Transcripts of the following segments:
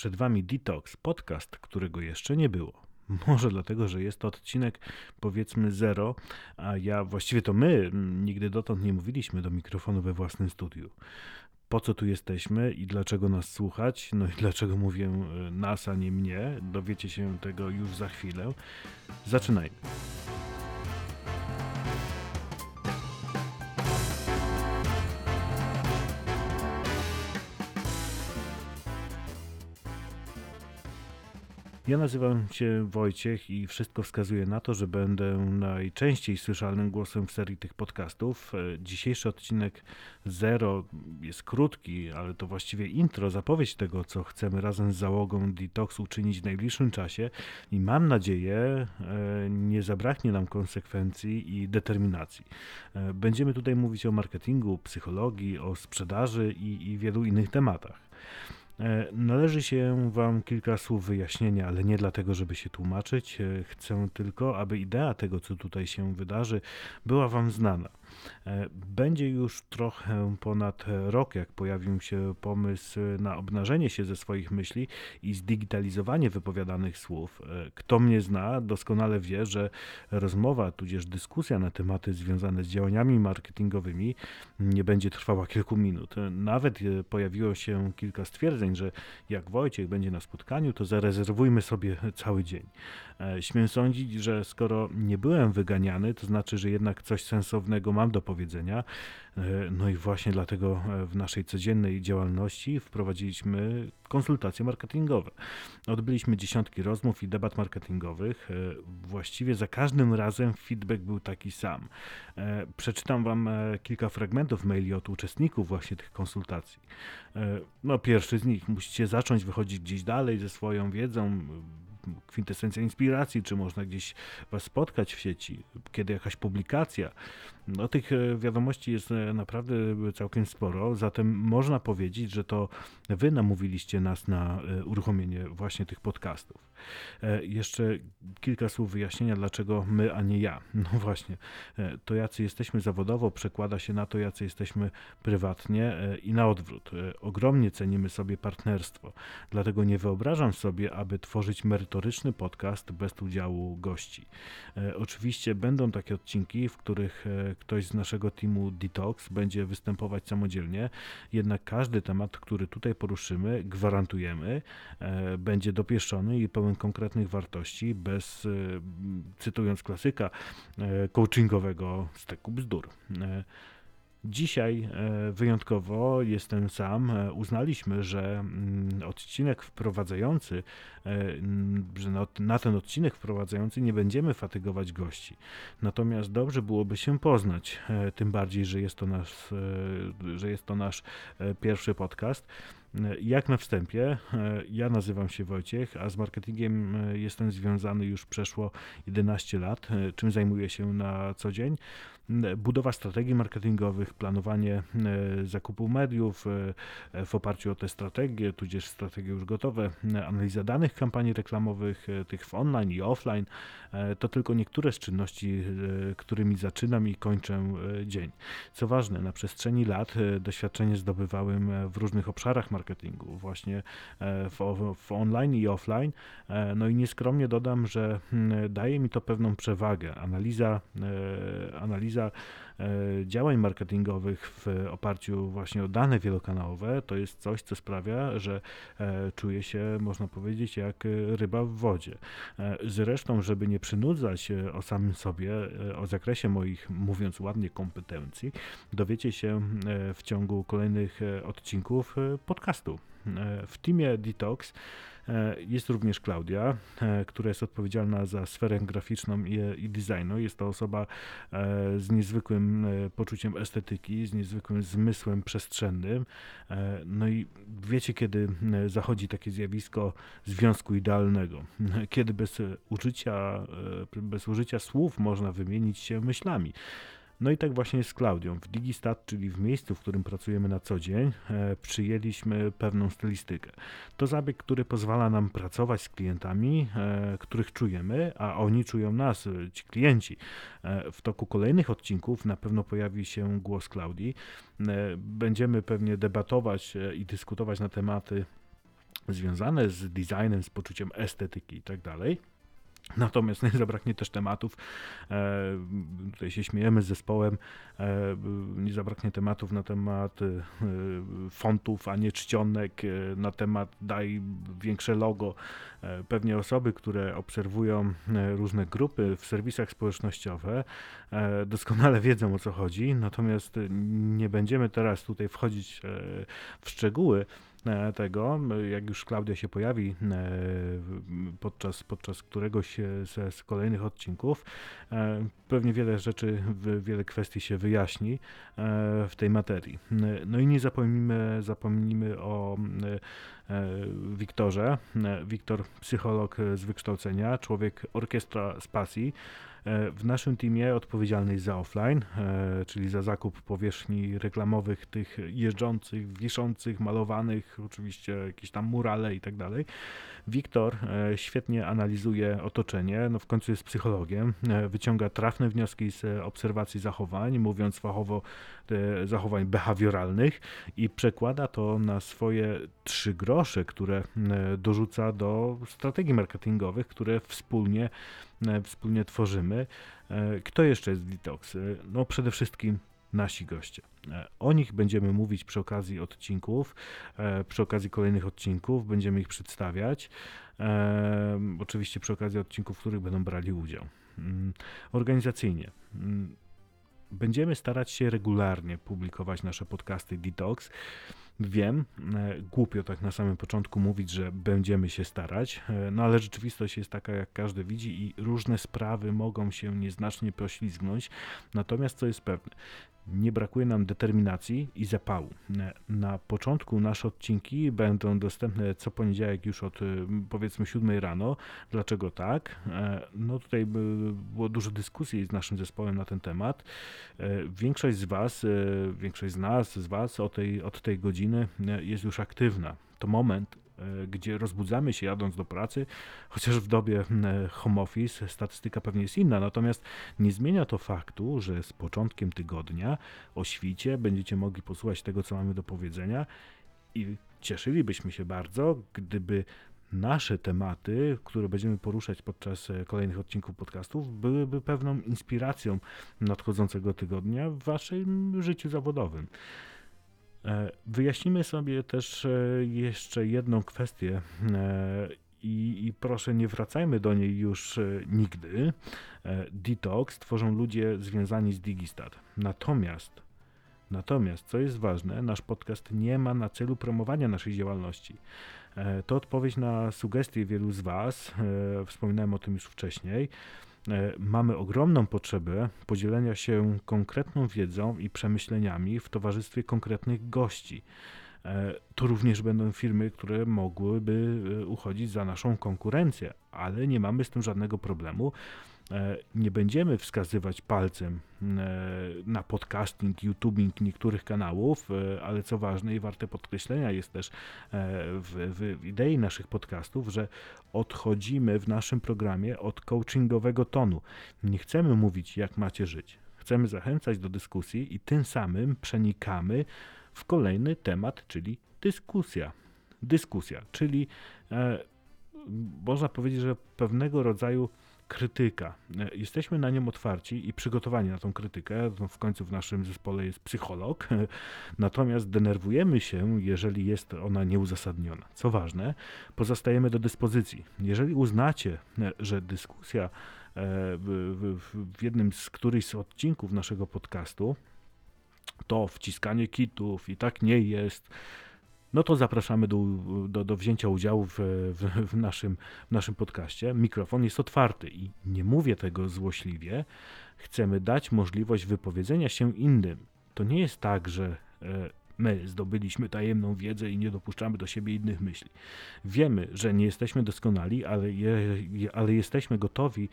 Przed Wami Detox, podcast, którego jeszcze nie było. Może dlatego, że jest to odcinek powiedzmy zero, a ja właściwie to my nigdy dotąd nie mówiliśmy do mikrofonu we własnym studiu. Po co tu jesteśmy i dlaczego nas słuchać? No i dlaczego mówię e, nas, a nie mnie? Dowiecie się tego już za chwilę. Zaczynajmy. Ja nazywam się Wojciech i wszystko wskazuje na to, że będę najczęściej słyszalnym głosem w serii tych podcastów. E, dzisiejszy odcinek Zero jest krótki, ale to właściwie intro, zapowiedź tego, co chcemy razem z załogą Detox uczynić w najbliższym czasie i mam nadzieję, e, nie zabraknie nam konsekwencji i determinacji. E, będziemy tutaj mówić o marketingu, psychologii, o sprzedaży i, i wielu innych tematach. E, należy się Wam kilka słów wyjaśnienia, ale nie dlatego, żeby się tłumaczyć. E, chcę tylko, aby idea tego, co tutaj się wydarzy, była Wam znana. E, będzie już trochę ponad rok, jak pojawił się pomysł na obnażenie się ze swoich myśli i zdigitalizowanie wypowiadanych słów. E, kto mnie zna, doskonale wie, że rozmowa, tudzież dyskusja na tematy związane z działaniami marketingowymi nie będzie trwała kilku minut. Nawet e, pojawiło się kilka stwierdzeń, że jak Wojciech będzie na spotkaniu, to zarezerwujmy sobie cały dzień. Śmiem sądzić, że skoro nie byłem wyganiany, to znaczy, że jednak coś sensownego mam do powiedzenia. E, no i właśnie dlatego e, w naszej codziennej działalności wprowadziliśmy konsultacje marketingowe. Odbyliśmy dziesiątki rozmów i debat marketingowych. E, właściwie za każdym razem feedback był taki sam. Przeczytam Wam kilka fragmentów maili od uczestników właśnie tych konsultacji. No pierwszy z nich, musicie zacząć wychodzić gdzieś dalej ze swoją wiedzą, kwintesencja inspiracji, czy można gdzieś Was spotkać w sieci, kiedy jakaś publikacja. No, tych e, wiadomości jest e, naprawdę całkiem sporo, zatem można powiedzieć, że to Wy namówiliście nas na e, uruchomienie właśnie tych podcastów. Jeszcze kilka słów wyjaśnienia, dlaczego my, a nie ja. No właśnie, to jacy jesteśmy zawodowo przekłada się na to, jacy jesteśmy prywatnie i na odwrót. Ogromnie cenimy sobie partnerstwo, dlatego nie wyobrażam sobie, aby tworzyć merytoryczny podcast bez udziału gości. Oczywiście będą takie odcinki, w których ktoś z naszego teamu Detox będzie występować samodzielnie, jednak każdy temat, który tutaj poruszymy, gwarantujemy, e, będzie dopieszczony i pełen konkretnych wartości, bez, e, cytując klasyka e, coachingowego steku bzdur. Dzisiaj e, wyjątkowo jestem sam. E, uznaliśmy, że mm, odcinek wprowadzający, e, że na ten odcinek wprowadzający nie będziemy fatygować gości. Natomiast dobrze byłoby się poznać, tym bardziej, że jest to nasz, że jest to nasz pierwszy podcast. Jak na wstępie, ja nazywam się Wojciech, a z marketingiem jestem związany już przeszło 11 lat. Czym zajmuję się na co dzień? budowa strategii marketingowych, planowanie e, zakupu mediów e, w oparciu o te strategie, tudzież strategie już gotowe, analiza danych kampanii reklamowych, e, tych w online i offline, to tylko niektóre z czynności, którymi zaczynam i kończę dzień. Co ważne, na przestrzeni lat doświadczenie zdobywałem w różnych obszarach marketingu, właśnie w, w online i offline. No i nieskromnie dodam, że hmm, daje mi to pewną przewagę. Analiza, analiza analiza e, działań marketingowych w oparciu właśnie o dane wielokanałowe to jest coś, co sprawia, że e, czuję się, można powiedzieć, jak ryba w wodzie. E, zresztą, żeby nie przynudzać o samym sobie, o zakresie moich, mówiąc ładnie, kompetencji, dowiecie się w ciągu kolejnych odcinków podcastu. W teamie Detox E, jest również Klaudia, e, która jest odpowiedzialna za sferę graficzną i, i designu. Jest to osoba e, z niezwykłym poczuciem estetyki, z niezwykłym zmysłem przestrzennym. No i wiecie, kiedy zachodzi takie zjawisko związku idealnego, kiedy bez użycia, bez użycia słów można wymienić się myślami. No i tak właśnie jest z Klaudią. W Digistat, czyli w miejscu, w którym pracujemy na co dzień, e, przyjęliśmy pewną stylistykę. To zabieg, który pozwala nam pracować z klientami, e, których czujemy, a oni czują nas, e, ci klienci. W toku kolejnych odcinków na pewno pojawi się głos Klaudii. Będziemy pewnie debatować i dyskutować na tematy związane z designem, z poczuciem estetyki i tak. Natomiast nie zabraknie też tematów, e, tutaj się śmiejemy z zespołem, e, nie zabraknie tematów na temat e, fontów, a nie czcionek, na temat daj większe logo. Pewnie osoby, które obserwują różne grupy w serwisach społecznościowych doskonale wiedzą o co chodzi, natomiast nie będziemy teraz tutaj wchodzić w szczegóły, tego, jak już Klaudia się pojawi e, podczas, podczas któregoś z, z kolejnych odcinków, e, pewnie wiele rzeczy, wiele kwestii się wyjaśni w tej materii. No i nie zapomnimy, zapomnimy o Wiktorze. Wiktor, psycholog z wykształcenia, człowiek orkiestra z pasji, E, w naszym teamie odpowiedzialny za offline, e, czyli za zakup powierzchni reklamowych, tych jeżdżących, wiszących, malowanych, oczywiście jakieś tam murale i tak dalej. Wiktor e, świetnie analizuje otoczenie, no w końcu jest psychologiem, wyciąga trafne wnioski z obserwacji zachowań, mówiąc fachowo zachowań behawioralnych i przekłada to na swoje trzy grosze, które dorzuca do strategii marketingowych, które wspólnie E, wspólnie tworzymy. E, kto jeszcze jest Detox? E, no przede wszystkim nasi goście. O nich będziemy mówić przy okazji odcinków, przy okazji kolejnych odcinków, będziemy ich przedstawiać. Oczywiście przy okazji odcinków, w których będą brali udział. Mm, organizacyjnie. Mm, będziemy starać się regularnie publikować nasze podcasty Detox. Wiem, e, głupio tak na samym początku mówić, że będziemy się starać, e, no ale rzeczywistość jest taka, jak każdy widzi, i różne sprawy mogą się nieznacznie poślizgnąć. Natomiast co jest pewne, nie brakuje nam determinacji i zapału. Na początku nasze odcinki będą dostępne co poniedziałek już od powiedzmy 7 rano. Dlaczego tak? E, no tutaj było dużo dyskusji z naszym zespołem na ten temat. E, większość z Was, e, większość z nas, z Was od tej, od tej godziny jest już aktywna. To moment, E, gdzie rozbudzamy się jadąc do pracy, chociaż w dobie e, home office statystyka pewnie jest inna, natomiast nie zmienia to faktu, że z początkiem tygodnia o świcie będziecie mogli posłuchać tego, co mamy do powiedzenia i cieszylibyśmy się bardzo, gdyby nasze tematy, które będziemy poruszać podczas e, kolejnych odcinków podcastów, byłyby pewną inspiracją nadchodzącego tygodnia w waszym życiu zawodowym. E, wyjaśnimy sobie też e, jeszcze jedną kwestię e, i, i, proszę nie wracajmy do niej już nigdy. Detox tworzą ludzie związani z Digistat. Natomiast, natomiast, co jest ważne, nasz podcast nie ma na celu promowania naszej działalności. To odpowiedź na sugestie wielu z Was, wspominałem o tym już wcześniej. E, mamy ogromną potrzebę podzielenia się konkretną wiedzą i przemyśleniami w towarzystwie konkretnych gości. E, to również będą firmy, które mogłyby e, uchodzić za naszą konkurencję, ale nie mamy z tym żadnego problemu. E, nie będziemy wskazywać palcem e, na podcasting, YouTubing niektórych kanałów, e, ale co ważne i warte podkreślenia jest też w, w idei naszych podcastów, że odchodzimy w naszym programie od coachingowego tonu. Nie chcemy mówić, jak macie żyć. Chcemy zachęcać do dyskusji i tym samym przenikamy w kolejny temat, czyli dyskusja. Dyskusja, czyli e, można powiedzieć, że pewnego rodzaju krytyka. E, jesteśmy na nią otwarci i przygotowani na tą krytykę. No, w końcu w naszym zespole jest psycholog, natomiast denerwujemy się, jeżeli jest ona nieuzasadniona. Co ważne, pozostajemy do dyspozycji. Jeżeli uznacie, e, że dyskusja e, w, jednym z którychś z odcinków naszego podcastu to wciskanie kitów i tak nie jest, no to zapraszamy do, do, do wzięcia udziału w, w, w, naszym, w naszym podcaście. Mikrofon jest otwarty i nie mówię tego złośliwie. Chcemy dać możliwość wypowiedzenia się innym. To nie jest tak, że e, my zdobyliśmy tajemną wiedzę i nie dopuszczamy do siebie innych myśli. Wiemy, że nie jesteśmy doskonali, ale, je, ale jesteśmy gotowi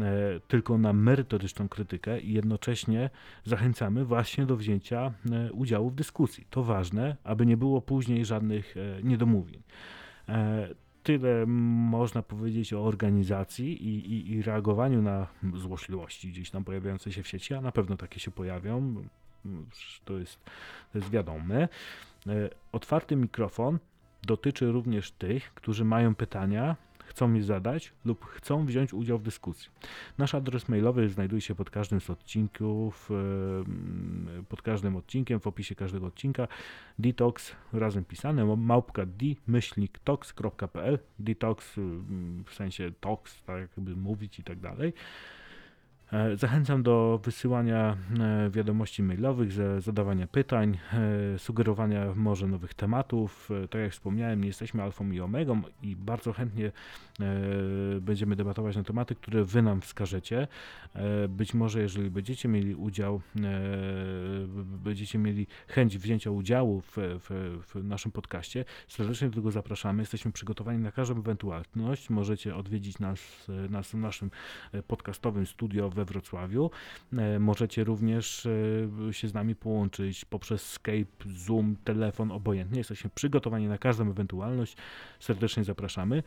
E, tylko na merytoryczną krytykę i jednocześnie zachęcamy właśnie do wzięcia e, udziału w dyskusji. To ważne, aby nie było później żadnych e, niedomówień. Tyle można powiedzieć o organizacji i, i, i reagowaniu na złośliwości gdzieś tam pojawiające się w sieci, a na pewno takie się pojawią. To jest, to jest wiadome. Otwarty mikrofon dotyczy również tych, którzy mają pytania, chcą je zadać lub chcą wziąć udział w dyskusji. Nasz adres mailowy znajduje się pod każdym z odcinków, e, pod każdym odcinkiem, w opisie każdego odcinka. Detox razem pisane, małpka d myślnik tox.pl, detox w sensie tox, tak jakby mówić i tak dalej. E, zachęcam do wysyłania e, wiadomości mailowych, zadawania pytań, e, sugerowania może nowych tematów. Tak jak wspomniałem, nie jesteśmy alfą i omegą i bardzo chętnie będziemy debatować na tematy, które wy nam wskażecie. Być może, jeżeli będziecie mieli udział, będziecie mieli chęć wzięcia udziału w, w, w naszym podcaście, serdecznie do tego zapraszamy. Jesteśmy przygotowani na każdą ewentualność. Możecie odwiedzić nas, nas w naszym podcastowym studio we Wrocławiu. E, możecie również e, się z nami połączyć poprzez Skype, Zoom, telefon, obojętnie. Jesteśmy przygotowani na każdą ewentualność. Serdecznie zapraszamy.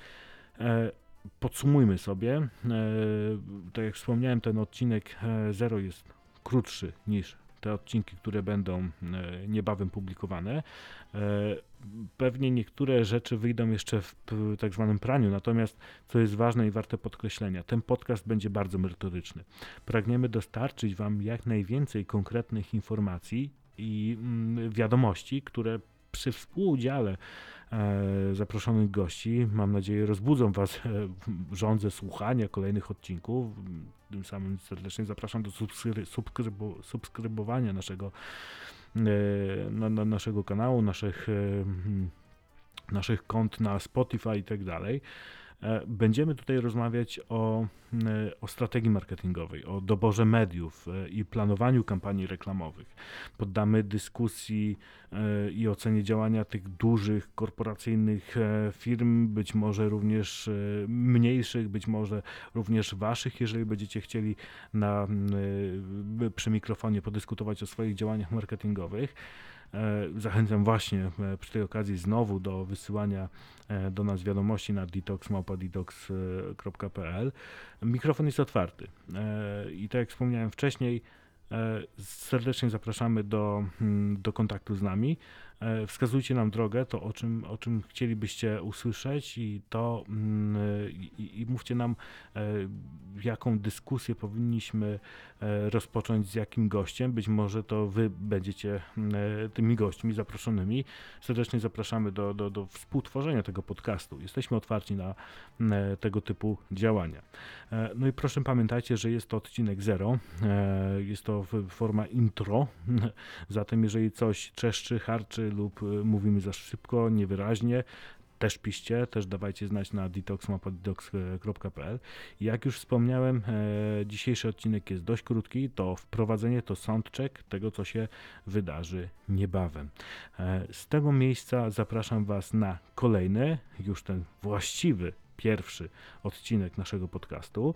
E, podsumujmy sobie. Tak jak wspomniałem, ten odcinek 0 jest krótszy niż te odcinki, które będą niebawem publikowane. Pewnie niektóre rzeczy wyjdą jeszcze w tak zwanym praniu, natomiast co jest ważne i warte podkreślenia, ten podcast będzie bardzo merytoryczny. Pragniemy dostarczyć Wam jak najwięcej konkretnych informacji i mm, wiadomości, które przy współudziale e, zaproszonych gości, mam nadzieję, rozbudzą Was e, w żądze słuchania kolejnych odcinków. Tym samym serdecznie zapraszam do subskrybowania naszego, na, na naszego kanału, naszych, naszych kont na Spotify i tak dalej. E, będziemy tutaj rozmawiać o, e, o strategii marketingowej, o doborze mediów e, i planowaniu kampanii reklamowych. Poddamy dyskusji i ocenie działania tych dużych korporacyjnych firm, być może również mniejszych, być może również waszych, jeżeli będziecie chcieli na, przy mikrofonie podyskutować o swoich działaniach marketingowych. E, zachęcam właśnie e, przy tej okazji znowu do wysyłania e, do nas wiadomości na detox.pl. Mikrofon jest otwarty i tak jak wspomniałem wcześniej, serdecznie zapraszamy do, mm, do kontaktu z nami. E, wskazujcie nam drogę, to o czym, o czym chcielibyście usłyszeć i to mm, i, i mówcie nam, e, jaką dyskusję powinniśmy e, rozpocząć z jakim gościem. Być może to wy będziecie tymi gośćmi zaproszonymi. Serdecznie zapraszamy do, do, do współtworzenia tego podcastu. Jesteśmy otwarci na tego typu działania. No i proszę pamiętajcie, że jest to odcinek zero. Jest to forma intro. Zatem jeżeli coś trzeszczy, harczy, lub y, mówimy za szybko, niewyraźnie, też piszcie, też dawajcie znać na detoxmapa.detox.pl. Jak już wspomniałem, e, dzisiejszy odcinek jest dość krótki, to wprowadzenie, to soundcheck tego, co się wydarzy niebawem. E, z tego miejsca zapraszam Was na kolejny, już ten właściwy, pierwszy odcinek naszego podcastu.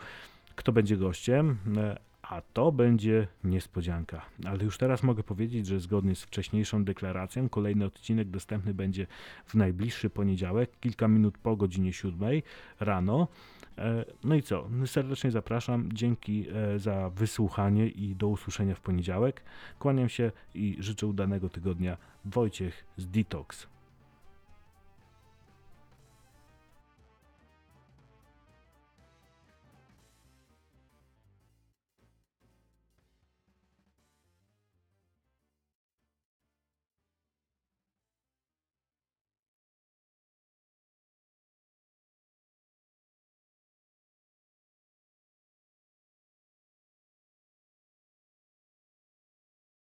Kto będzie gościem? E, a to będzie niespodzianka. Ale już teraz mogę powiedzieć, że zgodnie z wcześniejszą deklaracją, kolejny odcinek dostępny będzie w najbliższy poniedziałek, kilka minut po godzinie 7 rano. E, no i co? Serdecznie zapraszam. Dzięki e, za wysłuchanie i do usłyszenia w poniedziałek. Kłaniam się i życzę udanego tygodnia. Wojciech z Detox.